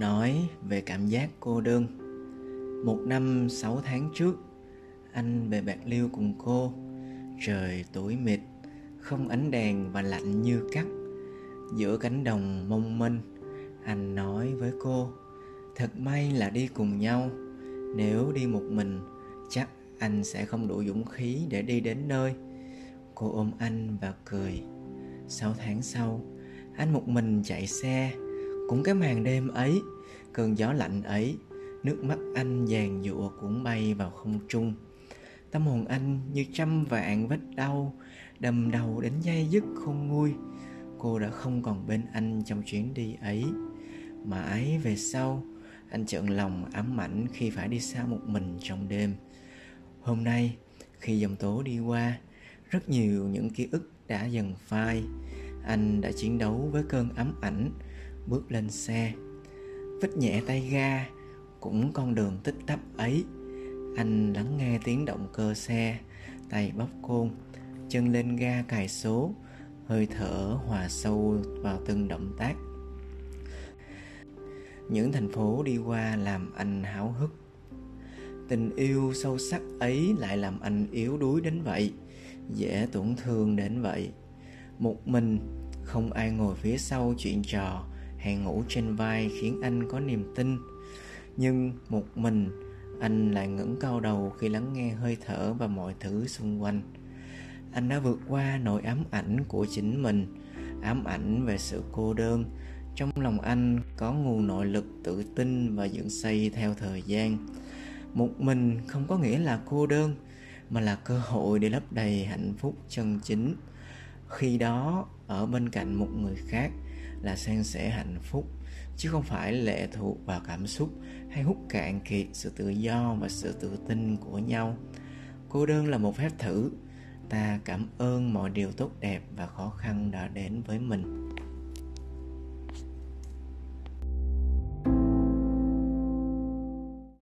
nói về cảm giác cô đơn. Một năm sáu tháng trước, anh về bạc liêu cùng cô. Trời tối mịt, không ánh đèn và lạnh như cắt. Giữa cánh đồng mông mênh anh nói với cô, thật may là đi cùng nhau. Nếu đi một mình, chắc anh sẽ không đủ dũng khí để đi đến nơi. Cô ôm anh và cười. Sáu tháng sau, anh một mình chạy xe cũng cái màn đêm ấy, cơn gió lạnh ấy, nước mắt anh giàn dụa cũng bay vào không trung. Tâm hồn anh như trăm vạn vết đau, đầm đầu đến dây dứt không nguôi. Cô đã không còn bên anh trong chuyến đi ấy. Mãi về sau, anh chợn lòng ám ảnh khi phải đi xa một mình trong đêm. Hôm nay, khi dòng tố đi qua, rất nhiều những ký ức đã dần phai. Anh đã chiến đấu với cơn ám ảnh bước lên xe. Vít nhẹ tay ga, cũng con đường tích tắp ấy. Anh lắng nghe tiếng động cơ xe, tay bóp côn, chân lên ga cài số, hơi thở hòa sâu vào từng động tác. Những thành phố đi qua làm anh háo hức. Tình yêu sâu sắc ấy lại làm anh yếu đuối đến vậy, dễ tổn thương đến vậy. Một mình, không ai ngồi phía sau chuyện trò hay ngủ trên vai khiến anh có niềm tin. Nhưng một mình, anh lại ngẩng cao đầu khi lắng nghe hơi thở và mọi thứ xung quanh. Anh đã vượt qua nỗi ám ảnh của chính mình, ám ảnh về sự cô đơn. Trong lòng anh có nguồn nội lực tự tin và dựng xây theo thời gian. Một mình không có nghĩa là cô đơn, mà là cơ hội để lấp đầy hạnh phúc chân chính. Khi đó, ở bên cạnh một người khác là san sẻ hạnh phúc, chứ không phải lệ thuộc vào cảm xúc hay hút cạn kiệt sự tự do và sự tự tin của nhau. Cô đơn là một phép thử. Ta cảm ơn mọi điều tốt đẹp và khó khăn đã đến với mình.